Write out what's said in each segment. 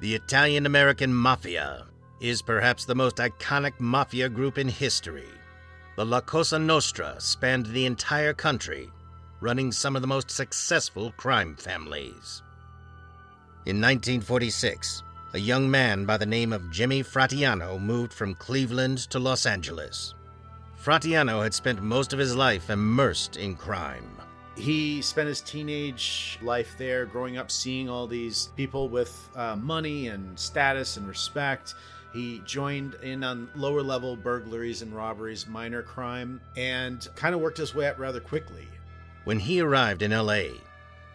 The Italian American Mafia is perhaps the most iconic mafia group in history. The La Cosa Nostra spanned the entire country, running some of the most successful crime families. In 1946, a young man by the name of Jimmy Fratianno moved from Cleveland to Los Angeles. Fratianno had spent most of his life immersed in crime. He spent his teenage life there, growing up seeing all these people with uh, money and status and respect. He joined in on lower level burglaries and robberies, minor crime, and kind of worked his way up rather quickly. When he arrived in LA,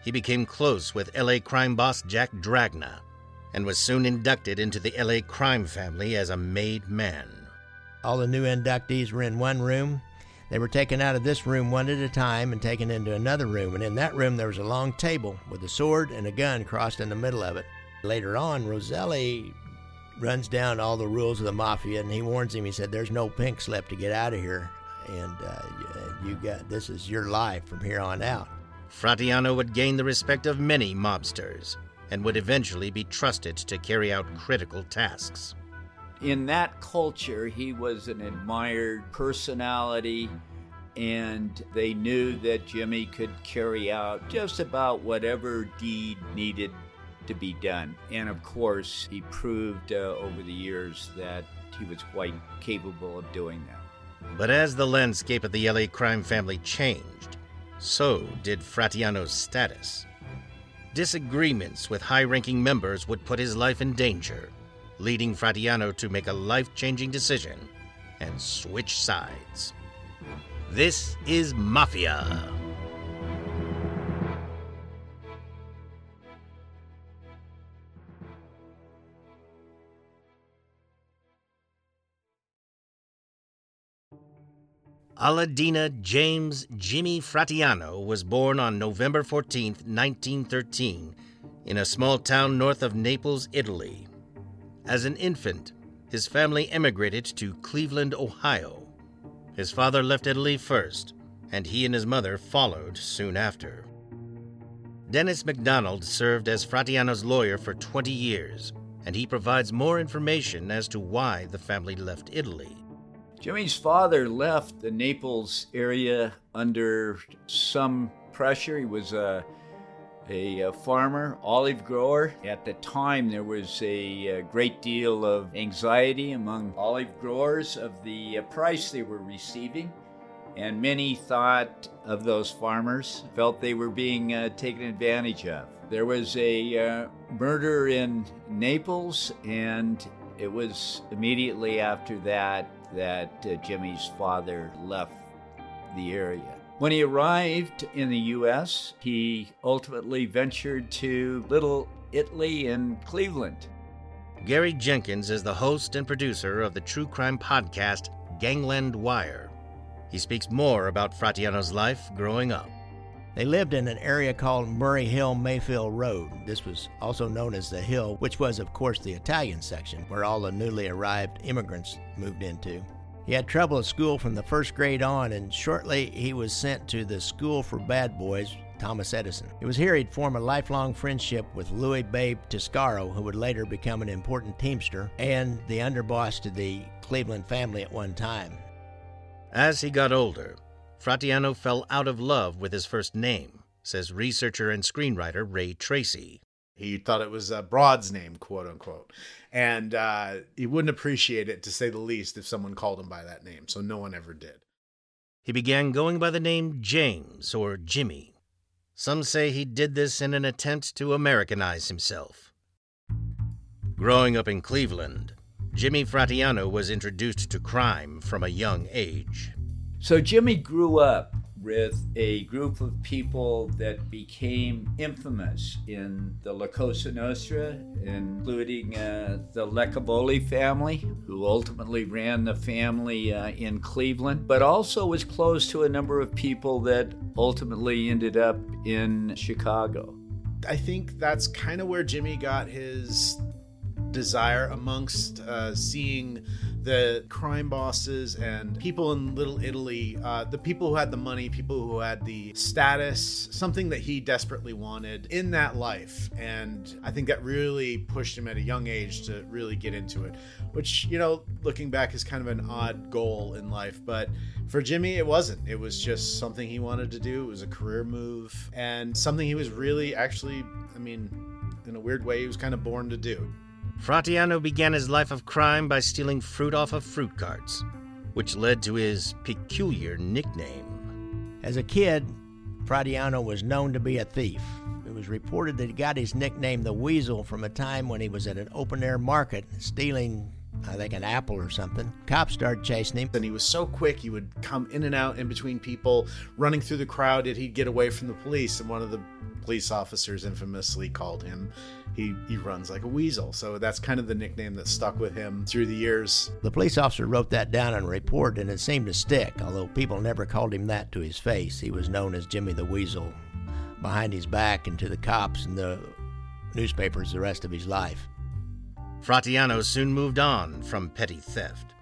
he became close with LA crime boss Jack Dragna and was soon inducted into the LA crime family as a made man. All the new inductees were in one room. They were taken out of this room one at a time and taken into another room, and in that room there was a long table with a sword and a gun crossed in the middle of it. Later on, Roselli runs down all the rules of the mafia and he warns him. He said, "There's no pink slip to get out of here, and uh, you got this is your life from here on out." Fratianno would gain the respect of many mobsters and would eventually be trusted to carry out critical tasks. In that culture, he was an admired personality, and they knew that Jimmy could carry out just about whatever deed needed to be done. And of course, he proved uh, over the years that he was quite capable of doing that. But as the landscape of the LA crime family changed, so did Fratianno's status. Disagreements with high ranking members would put his life in danger, leading Fratianno to make a life changing decision and switch sides. This is Mafia. Aladena James Jimmy Fratiano was born on November 14, 1913, in a small town north of Naples, Italy. As an infant, his family emigrated to Cleveland, Ohio. His father left Italy first, and he and his mother followed soon after. Dennis McDonald served as Fratianno's lawyer for 20 years, and he provides more information as to why the family left Italy. Jimmy's father left the Naples area under some pressure. He was a, a, a farmer, olive grower. At the time, there was a, a, great deal of anxiety among olive growers of the uh, price they were receiving. And many thought of those farmers, felt they were being uh, taken advantage of. There was a uh, murder in Naples, and it was immediately after that that uh, Jimmy's father left the area. When he arrived in the U.S., he ultimately ventured to Little Italy and Cleveland. Gary Jenkins is the host and producer of the true crime podcast Gangland Wire. He speaks more about Fratianno's life growing up. They lived in an area called Murray Hill Mayfield Road. This was also known as the Hill, which was, of course, the Italian section where all the newly arrived immigrants moved into. He had trouble at school from the first grade on, and shortly he was sent to the School for Bad Boys, Thomas Edison. It was here he'd form a lifelong friendship with Louis Babe Triscaro, who would later become an important teamster and the underboss to the Cleveland family at one time. As he got older, Fratianno fell out of love with his first name, says researcher and screenwriter Ray Tracy. He thought it was a Broad's name, quote unquote. And uh, he wouldn't appreciate it, to say the least, if someone called him by that name. So no one ever did. He began going by the name James or Jimmy. Some say he did this in an attempt to Americanize himself. Growing up in Cleveland, Jimmy Fratianno was introduced to crime from a young age. So Jimmy grew up with a group of people that became infamous in the La Cosa Nostra, including uh, the Licavoli family, who ultimately ran the family uh, in Cleveland, but also was close to a number of people that ultimately ended up in Chicago. I think that's kind of where Jimmy got his desire amongst uh, seeing the crime bosses and people in Little Italy, uh, the people who had the money, people who had the status, something that he desperately wanted in that life. And I think that really pushed him at a young age to really get into it, which, you know, looking back is kind of an odd goal in life. But for Jimmy, it wasn't. It was just something he wanted to do. It was a career move and something he was really actually, I mean, in a weird way, he was kind of born to do. Fratianno began his life of crime by stealing fruit off of fruit carts, which led to his peculiar nickname. As a kid, Fratianno was known to be a thief. It was reported that he got his nickname the Weasel from a time when he was at an open air market stealing I think an apple or something. Cops started chasing him. And he was so quick, he would come in and out in between people, running through the crowd, and he'd get away from the police. And one of the police officers infamously called him, he, he runs like a weasel. So that's kind of the nickname that stuck with him through the years. The police officer wrote that down in a report, and it seemed to stick, although people never called him that to his face. He was known as Jimmy the Weasel behind his back and to the cops and the newspapers the rest of his life. Fratianno soon moved on from petty theft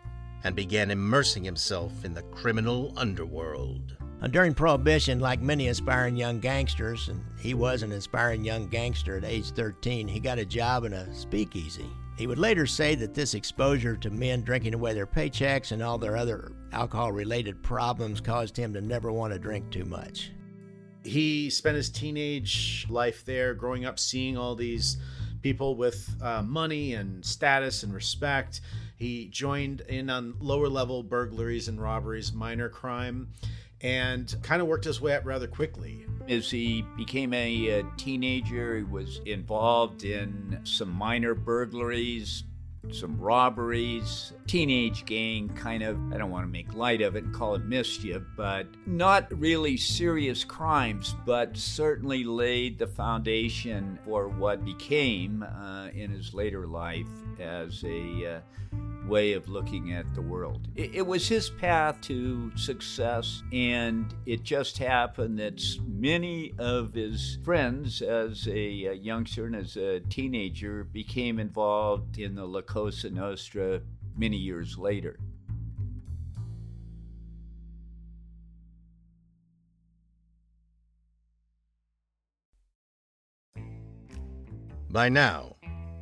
and began immersing himself in the criminal underworld. During Prohibition, like many aspiring young gangsters, and he was an aspiring young gangster at age 13, he got a job in a speakeasy. He would later say that this exposure to men drinking away their paychecks and all their other alcohol related problems caused him to never want to drink too much. He spent his teenage life there, growing up seeing all these people with uh, money and status and respect. He joined in on lower level burglaries and robberies, minor crime, and kind of worked his way up rather quickly. As he became a, a teenager, he was involved in some minor burglaries, some robberies, teenage gang kind of, I don't want to make light of it and call it mischief, but not really serious crimes, but certainly laid the foundation for what became uh, in his later life as a uh, way of looking at the world. It, it, was his path to success, and it just happened that many of his friends, as a, a youngster and as a teenager, became involved in the La Cosa Nostra many years later. By now,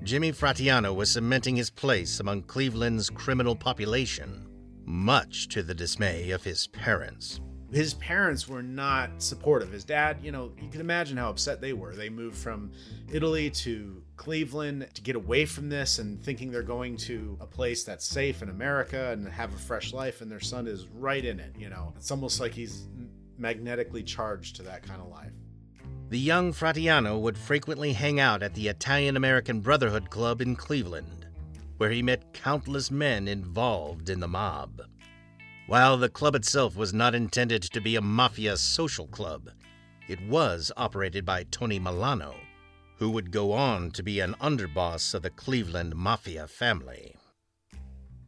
Jimmy Fratianno was cementing his place among Cleveland's criminal population, much to the dismay of his parents. His parents were not supportive. His dad, you know, you can imagine how upset they were. They moved from Italy to Cleveland to get away from this and thinking they're going to a place that's safe in America and have a fresh life, and their son is right in it, you know. It's almost like he's magnetically charged to that kind of life. The young Fratianno would frequently hang out at the Italian American Brotherhood Club in Cleveland, where he met countless men involved in the mob. While the club itself was not intended to be a mafia social club, it was operated by Tony Milano, who would go on to be an underboss of the Cleveland Mafia family.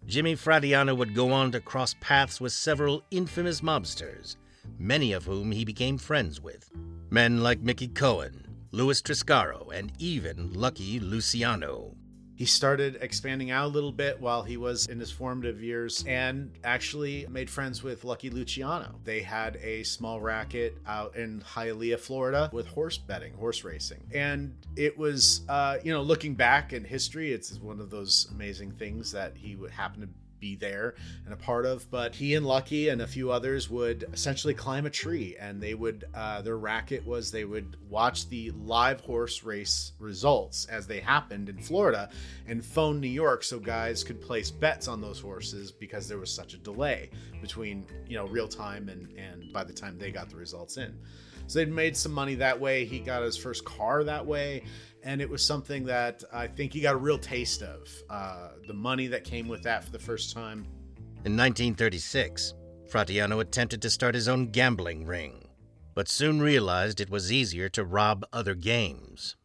Jimmy Fratianno would go on to cross paths with several infamous mobsters, many of whom he became friends with. Men like Mickey Cohen, Louis Triscaro, and even Lucky Luciano. He started expanding out a little bit while he was in his formative years and actually made friends with Lucky Luciano. They had a small racket out in Hialeah, Florida with horse betting, horse racing. And it was, uh, you know, looking back in history, it's one of those amazing things that he would happen to be there and a part of. But he and Lucky and a few others would essentially climb a tree, and they would uh, their racket was they would watch the live horse race results as they happened in Florida, and phone New York so guys could place bets on those horses because there was such a delay between you know real time and and by the time they got the results in. So they'd made some money that way. He got his first car that way and it was something that I think he got a real taste of. Uh, the money that came with that for the first time. In 1936, Fratianno attempted to start his own gambling ring, but soon realized it was easier to rob other games.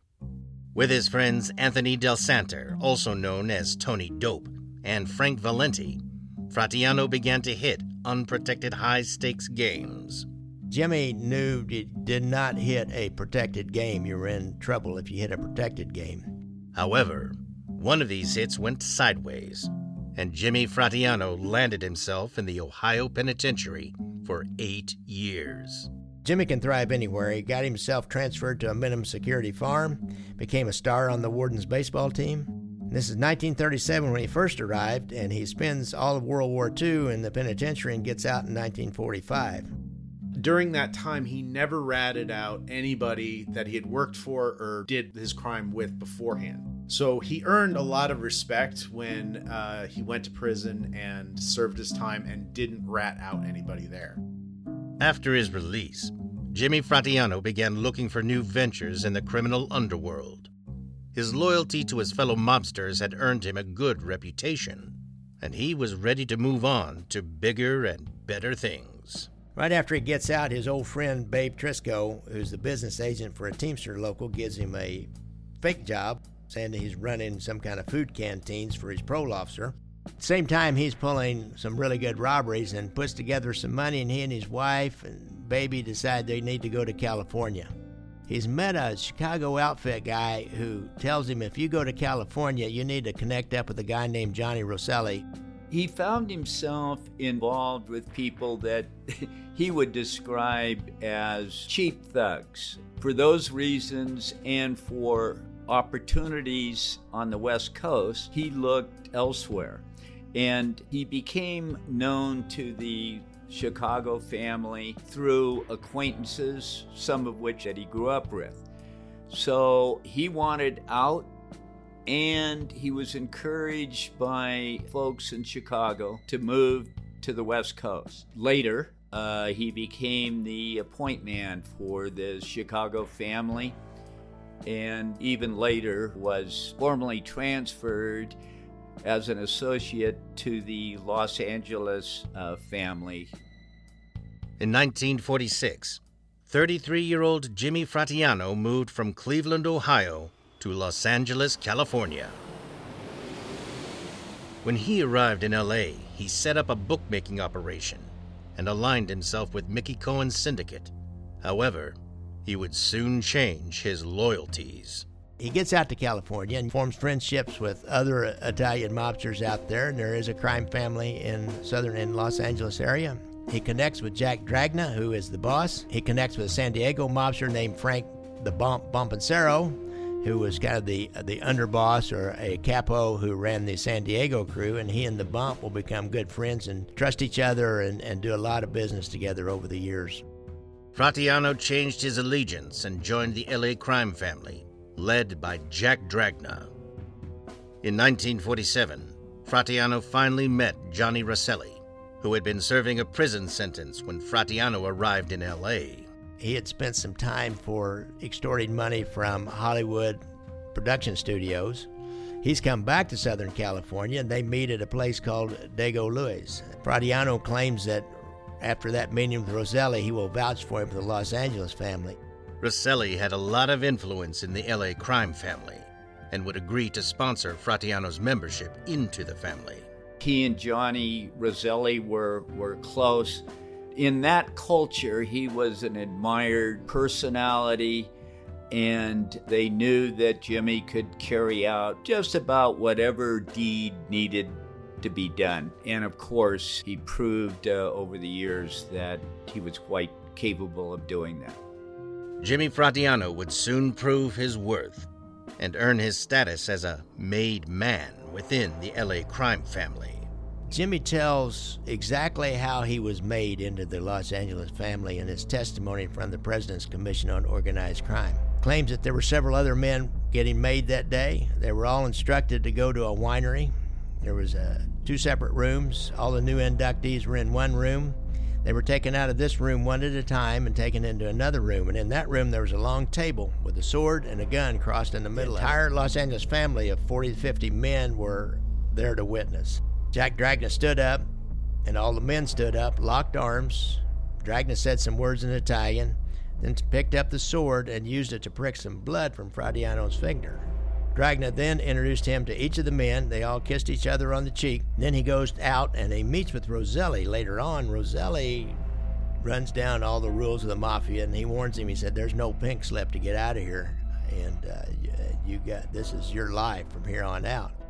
With his friends Anthony Del Santer, also known as Tony Dope, and Frank Valenti, Fratianno began to hit unprotected high stakes games. Jimmy knew you did not hit a protected game. You're in trouble if you hit a protected game. However, one of these hits went sideways, and Jimmy Fratianno landed himself in the Ohio Penitentiary for eight years. Jimmy can thrive anywhere. He got himself transferred to a minimum security farm, became a star on the Warden's baseball team. This is 1937 when he first arrived, and he spends all of World War II in the penitentiary and gets out in 1945. During that time, he never ratted out anybody that he had worked for or did his crime with beforehand. So he earned a lot of respect when uh, he went to prison and served his time and didn't rat out anybody there. After his release, Jimmy Fratianno began looking for new ventures in the criminal underworld. His loyalty to his fellow mobsters had earned him a good reputation, and he was ready to move on to bigger and better things. Right after he gets out, his old friend Babe Triscoe, who's the business agent for a Teamster local, gives him a fake job, saying that he's running some kind of food canteens for his parole officer. At the same time, he's pulling some really good robberies and puts together some money, and he and his wife and baby decide they need to go to California. He's met a Chicago outfit guy who tells him if you go to California, you need to connect up with a guy named Johnny Rosselli. He found himself involved with people that he would describe as cheap thugs. For those reasons and for opportunities on the West Coast, he looked elsewhere and he became known to the Chicago family through acquaintances, some of which that he grew up with. So he wanted out and he was encouraged by folks in Chicago to move to the West Coast. Later, uh, he became the point man for the Chicago family and even later was formally transferred as an associate to the Los Angeles uh, family. In 1946, 33 year old Jimmy Fratianno moved from Cleveland, Ohio to Los Angeles, California. When he arrived in LA, he set up a bookmaking operation and aligned himself with Mickey Cohen's syndicate. However, he would soon change his loyalties. He gets out to California and forms friendships with other Italian mobsters out there, and there is a crime family in southern in Los Angeles area. He connects with Jack Dragna, who is the boss. He connects with a San Diego mobster named Frank the Bump Bompensiero, who was kind of the the underboss or a capo who ran the San Diego crew, and he and the Bump will become good friends and trust each other and, and do a lot of business together over the years. Fratianno changed his allegiance and joined the LA crime family, led by Jack Dragna. In 1947, Fratianno finally met Johnny Rosselli, who had been serving a prison sentence when Fratianno arrived in LA. He had spent some time for extorting money from Hollywood production studios. He's come back to Southern California and they meet at a place called Dago Luiz. Fratianno claims that after that meeting with Roselli, he will vouch for him for the Los Angeles family. Roselli had a lot of influence in the LA crime family and would agree to sponsor Fratianno's membership into the family. He and Johnny Roselli were, were close. In that culture, he was an admired personality, and they knew that Jimmy could carry out just about whatever deed needed to be done. And of course, he proved uh, over the years that he was quite capable of doing that. Jimmy Fratianno would soon prove his worth and earn his status as a made man within the LA crime family. Jimmy tells exactly how he was made into the Los Angeles family in his testimony from the President's Commission on Organized Crime. Claims that there were several other men getting made that day. They were all instructed to go to a winery. There was uh, two separate rooms. All the new inductees were in one room. They were taken out of this room one at a time and taken into another room. And in that room, there was a long table with a sword and a gun crossed in the middle. The entire Los Angeles family of 40 to 50 men were there to witness. Jack Dragna stood up, and all the men stood up, locked arms. Dragna said some words in Italian, then picked up the sword and used it to prick some blood from Fratianno's finger. Dragna then introduced him to each of the men. They all kissed each other on the cheek. Then he goes out and he meets with Roselli. later on. Roselli runs down all the rules of the mafia and he warns him. He said, "There's no pink slip to get out of here, and uh, you got this is your life from here on out."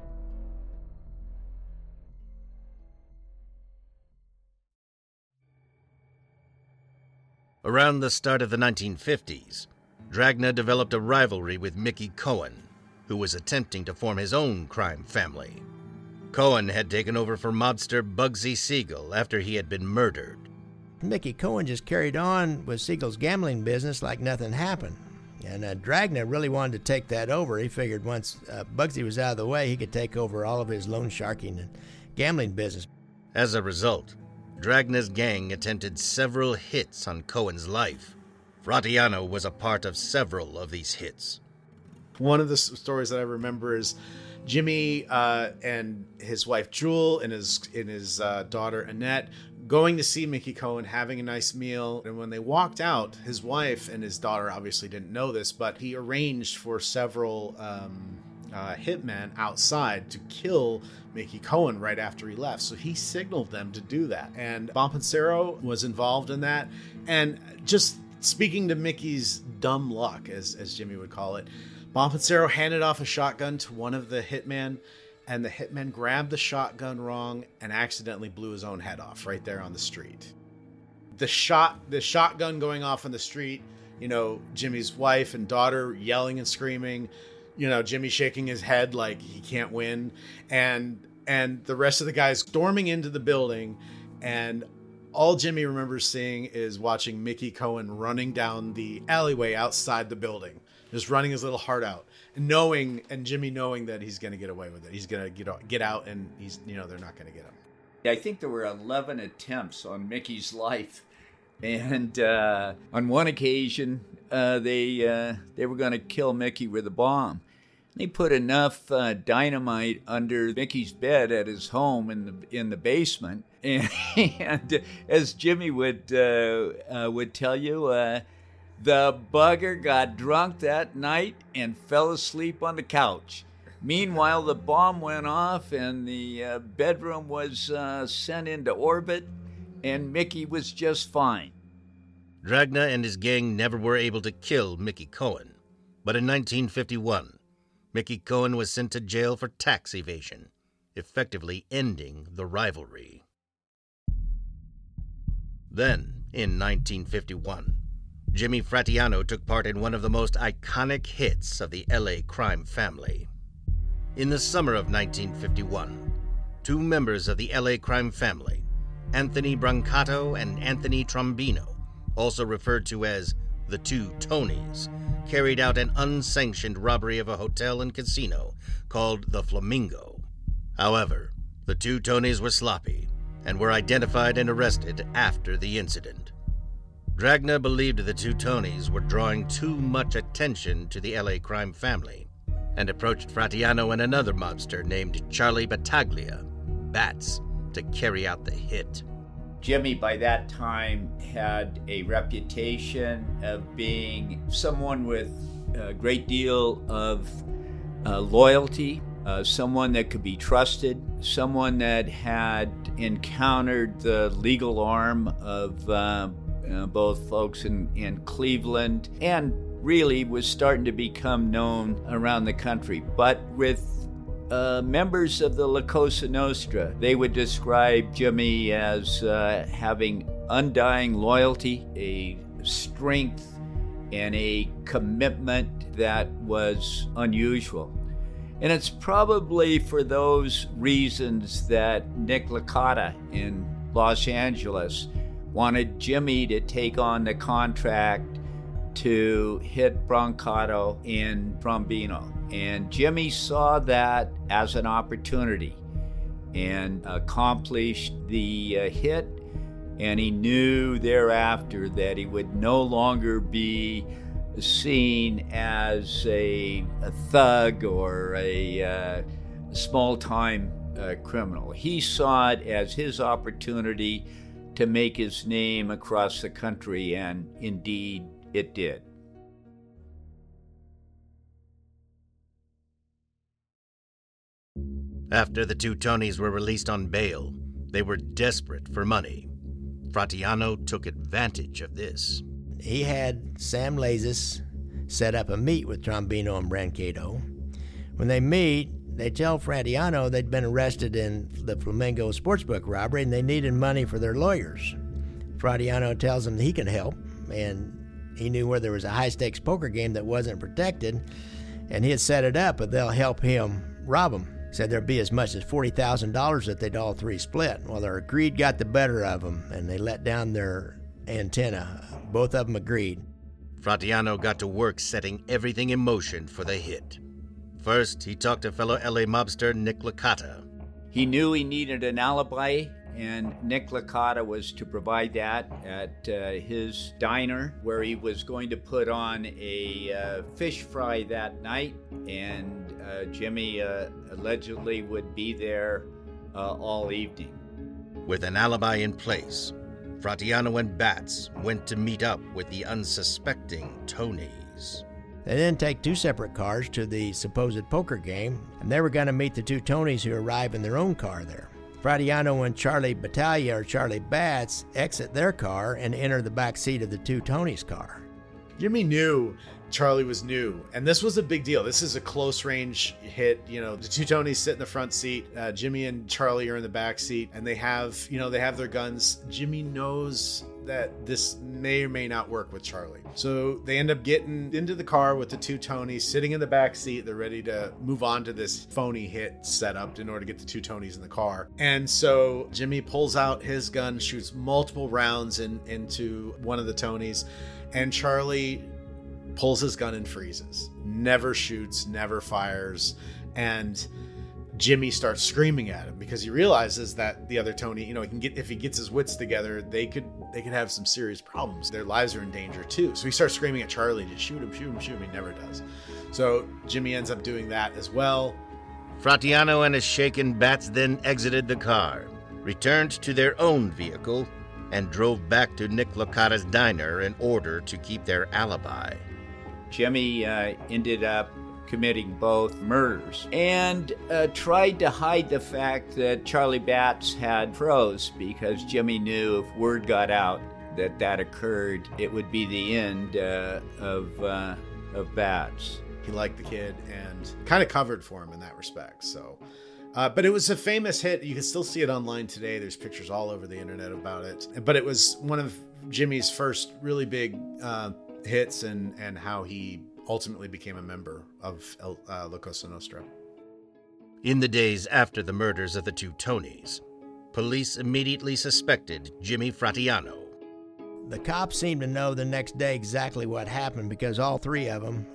Around the start of the 1950s, Dragna developed a rivalry with Mickey Cohen, who was attempting to form his own crime family. Cohen had taken over for mobster Bugsy Siegel after he had been murdered. Mickey Cohen just carried on with Siegel's gambling business like nothing happened. And uh, Dragna really wanted to take that over. He figured once uh, Bugsy was out of the way, he could take over all of his loan sharking and gambling business. As a result, Dragna's gang attempted several hits on Cohen's life. Fratianno was a part of several of these hits. One of the stories that I remember is Jimmy uh, and his wife Jewel and his and his uh, daughter Annette going to see Mickey Cohen, having a nice meal. And when they walked out, his wife and his daughter obviously didn't know this, but he arranged for several um, uh, hitmen outside to kill Mickey Cohen right after he left. So he signaled them to do that. And Bompensiero was involved in that. And just speaking to Mickey's dumb luck, as, as Jimmy would call it, Bompensiero handed off a shotgun to one of the hitmen and the hitman grabbed the shotgun wrong and accidentally blew his own head off right there on the street. The shot, the shotgun going off on the street, you know, Jimmy's wife and daughter yelling and screaming, you know, Jimmy shaking his head like he can't win, and and the rest of the guys storming into the building, and all Jimmy remembers seeing is watching Mickey Cohen running down the alleyway outside the building, just running his little heart out knowing and Jimmy knowing that he's going to get away with it. He's going to get out, get out, and he's you know they're not going to get him. I think there were eleven attempts on Mickey's life, and uh, on one occasion uh, they uh, they were going to kill Mickey with a bomb. They put enough uh, dynamite under Mickey's bed at his home in the in the basement, and, and as Jimmy would uh, uh, would tell you the bugger got drunk that night and fell asleep on the couch. Meanwhile, the bomb went off and the uh, bedroom was uh, sent into orbit, and Mickey was just fine. Dragna and his gang never were able to kill Mickey Cohen, but in 1951, Mickey Cohen was sent to jail for tax evasion, effectively ending the rivalry. Then, in 1951, Jimmy Fratianno took part in one of the most iconic hits of the LA crime family. In the summer of 1951, two members of the LA crime family, Anthony Brancato and Anthony Trombino, also referred to as the two Tonys, carried out an unsanctioned robbery of a hotel and casino called the Flamingo. However, the two Tonys were sloppy and were identified and arrested after the incident. Dragna believed the two Tonys were drawing too much attention to the LA crime family and approached Fratianno and another mobster named Charlie Battaglia, Bats, to carry out the hit. Jimmy, by that time, had a reputation of being someone with a great deal of uh, loyalty, uh, someone that could be trusted, someone that had encountered the legal arm of uh, uh, both folks in, in Cleveland, and really was starting to become known around the country. But with uh, members of the La Cosa Nostra, they would describe Jimmy as uh, having undying loyalty, a strength, and a commitment that was unusual. And it's probably for those reasons that Nick Licata in Los Angeles wanted Jimmy to take on the contract to hit Brancato in Trombino. And Jimmy saw that as an opportunity and accomplished the uh, hit. And he knew thereafter that he would no longer be seen as a, a thug or a uh, small time uh, criminal. He saw it as his opportunity to make his name across the country, and indeed it did. After the two Tonys were released on bail, they were desperate for money. Fratianno took advantage of this. He had Sam Lazis set up a meet with Trombino and Brancato. When they meet, they tell Fratianno they'd been arrested in the Flamingo sportsbook robbery and they needed money for their lawyers. Fratianno tells them he can help, and he knew where there was a high stakes poker game that wasn't protected, and he'd set it up, but they'll help him rob them. Said there'd be as much as $40,000 that they'd all three split. Well, their greed got the better of them, and they let down their antenna. Both of them agreed. Fratianno got to work setting everything in motion for the hit. First, he talked to fellow LA mobster Nick Licata. He knew he needed an alibi and Nick Licata was to provide that at uh, his diner where he was going to put on a uh, fish fry that night, and uh, Jimmy uh, allegedly would be there uh, all evening. With an alibi in place, Fratianno and Batts went to meet up with the unsuspecting Tonys. They then take two separate cars to the supposed poker game, and they were going to meet the two Tonys who arrive in their own car there. Fratianno and Charlie Battaglia or Charlie Batts exit their car and enter the back seat of the two Tonys' car. Jimmy knew Charlie was new, and this was a big deal. This is a close range hit. You know, the two Tonys sit in the front seat. Uh, Jimmy and Charlie are in the back seat, and they have, you know, they have their guns. Jimmy knows that this may or may not work with Charlie. So they end up getting into the car with the two Tonys sitting in the back seat. They're ready to move on to this phony hit setup in order to get the two Tonys in the car. And so Jimmy pulls out his gun, shoots multiple rounds in, into one of the Tonys, and Charlie pulls his gun and freezes. Never shoots, never fires. And Jimmy starts screaming at him because he realizes that the other Tony, you know, he can get if he gets his wits together, they could they could have some serious problems. Their lives are in danger too. So he starts screaming at Charlie to shoot him, shoot him, shoot him. He never does. So Jimmy ends up doing that as well. Fratianno and his shaken Batts then exited the car, returned to their own vehicle, and drove back to Nick Licata's diner in order to keep their alibi. Jimmy uh, ended up committing both murders and uh, tried to hide the fact that Charlie Batts had froze because Jimmy knew if word got out that that occurred, it would be the end uh, of, uh, of Batts. He liked the kid and kind of covered for him in that respect. So, uh, but it was a famous hit. You can still see it online today. There's pictures all over the internet about it. But it was one of Jimmy's first really big uh, hits and and how he ultimately became a member of El, uh, La Cosa Nostra. In the days after the murders of the two Tonys, police immediately suspected Jimmy Fratianno. The cops seem to know the next day exactly what happened because all three of them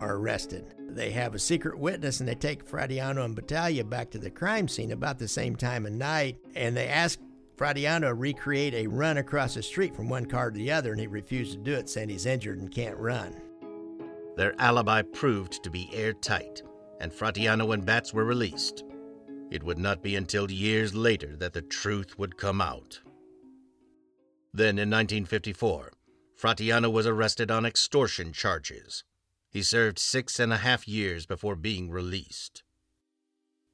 are arrested. They have a secret witness and they take Fratianno and Battaglia back to the crime scene about the same time of night and they ask Fratianno to recreate a run across the street from one car to the other and he refused to do it saying he's injured and can't run. Their alibi proved to be airtight, and Fratianno and Batts were released. It would not be until years later that the truth would come out. Then, in 1954, Fratianno was arrested on extortion charges. He served six and a half years before being released.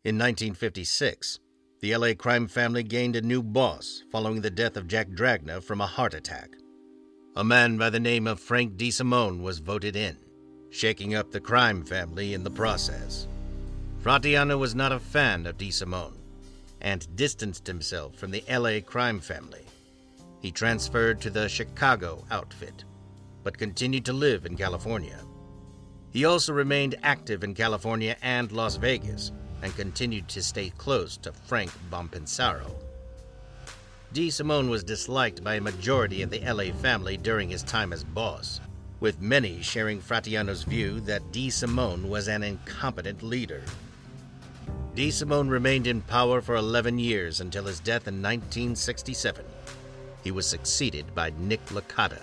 In 1956, the LA crime family gained a new boss following the death of Jack Dragna from a heart attack. A man by the name of Frank DeSimone was voted in shaking up the crime family in the process. Fratianno was not a fan of DeSimone and distanced himself from the LA crime family. He transferred to the Chicago outfit, but continued to live in California. He also remained active in California and Las Vegas and continued to stay close to Frank Bompensiero. DeSimone was disliked by a majority of the LA family during his time as boss with many sharing Fratianno's view that DeSimone was an incompetent leader. DeSimone remained in power for 11 years until his death in 1967. He was succeeded by Nick Licata.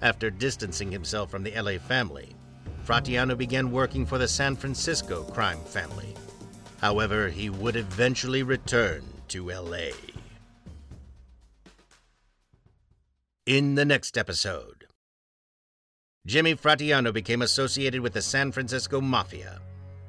After distancing himself from the LA family, Fratianno began working for the San Francisco crime family. However, he would eventually return to LA. In the next episode, Jimmy Fratianno became associated with the San Francisco Mafia,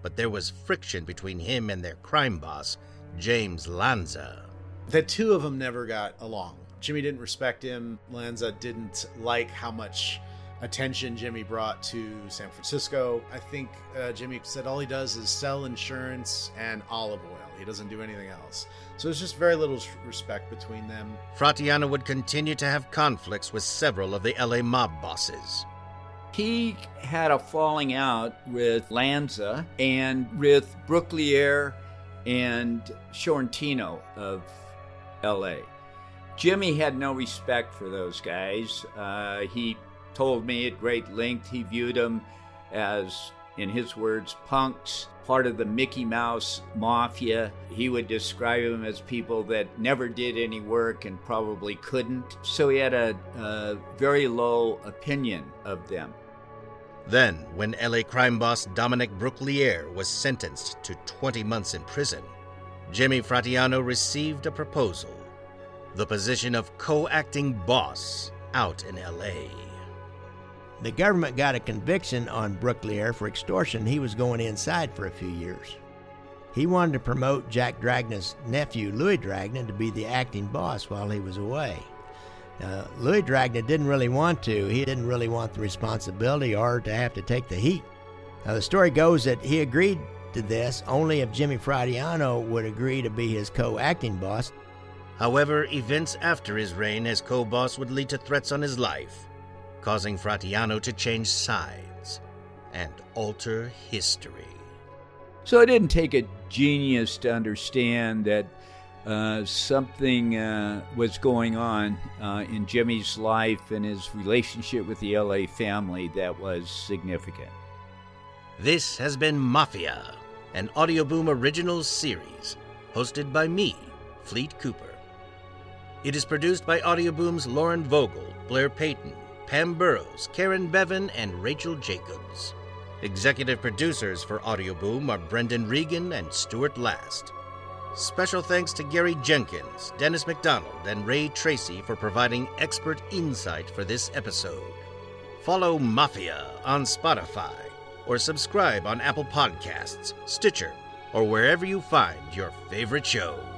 but there was friction between him and their crime boss, James Lanza. The two of them never got along. Jimmy didn't respect him. Lanza didn't like how much attention Jimmy brought to San Francisco. I think uh, Jimmy said all he does is sell insurance and olive oil. He doesn't do anything else. So there's just very little respect between them. Fratianno would continue to have conflicts with several of the LA mob bosses. He had a falling out with Lanza and with Brooklier and Sorrentino of LA. Jimmy had no respect for those guys. Uh, he told me at great length he viewed them as, in his words, punks, part of the Mickey Mouse mafia. He would describe them as people that never did any work and probably couldn't. So he had a, a very low opinion of them. Then, when LA crime boss Dominic Brooklier was sentenced to 20 months in prison, Jimmy Fratianno received a proposal the position of co acting boss out in LA. The government got a conviction on Brooklier for extortion. He was going inside for a few years. He wanted to promote Jack Dragna's nephew, Louis Dragna, to be the acting boss while he was away. Uh, Louis Dragna didn't really want to. He didn't really want the responsibility or to have to take the heat. Now, the story goes that he agreed to this only if Jimmy Fratianno would agree to be his co acting boss. However, events after his reign as co boss would lead to threats on his life, causing Fratianno to change sides and alter history. So it didn't take a genius to understand that uh, something uh, was going on uh, in Jimmy's life and his relationship with the LA family that was significant. This has been Mafia, an Audioboom Originals series, hosted by me, Fleet Cooper. It is produced by Audioboom's Lauren Vogel, Blair Payton, Pam Burrows, Karen Bevan, and Rachel Jacobs. Executive producers for Audioboom are Brendan Regan and Stuart Last. Special thanks to Gary Jenkins, Dennis McDonald, and Ray Tracy for providing expert insight for this episode. Follow Mafia on Spotify or subscribe on Apple Podcasts, Stitcher, or wherever you find your favorite shows.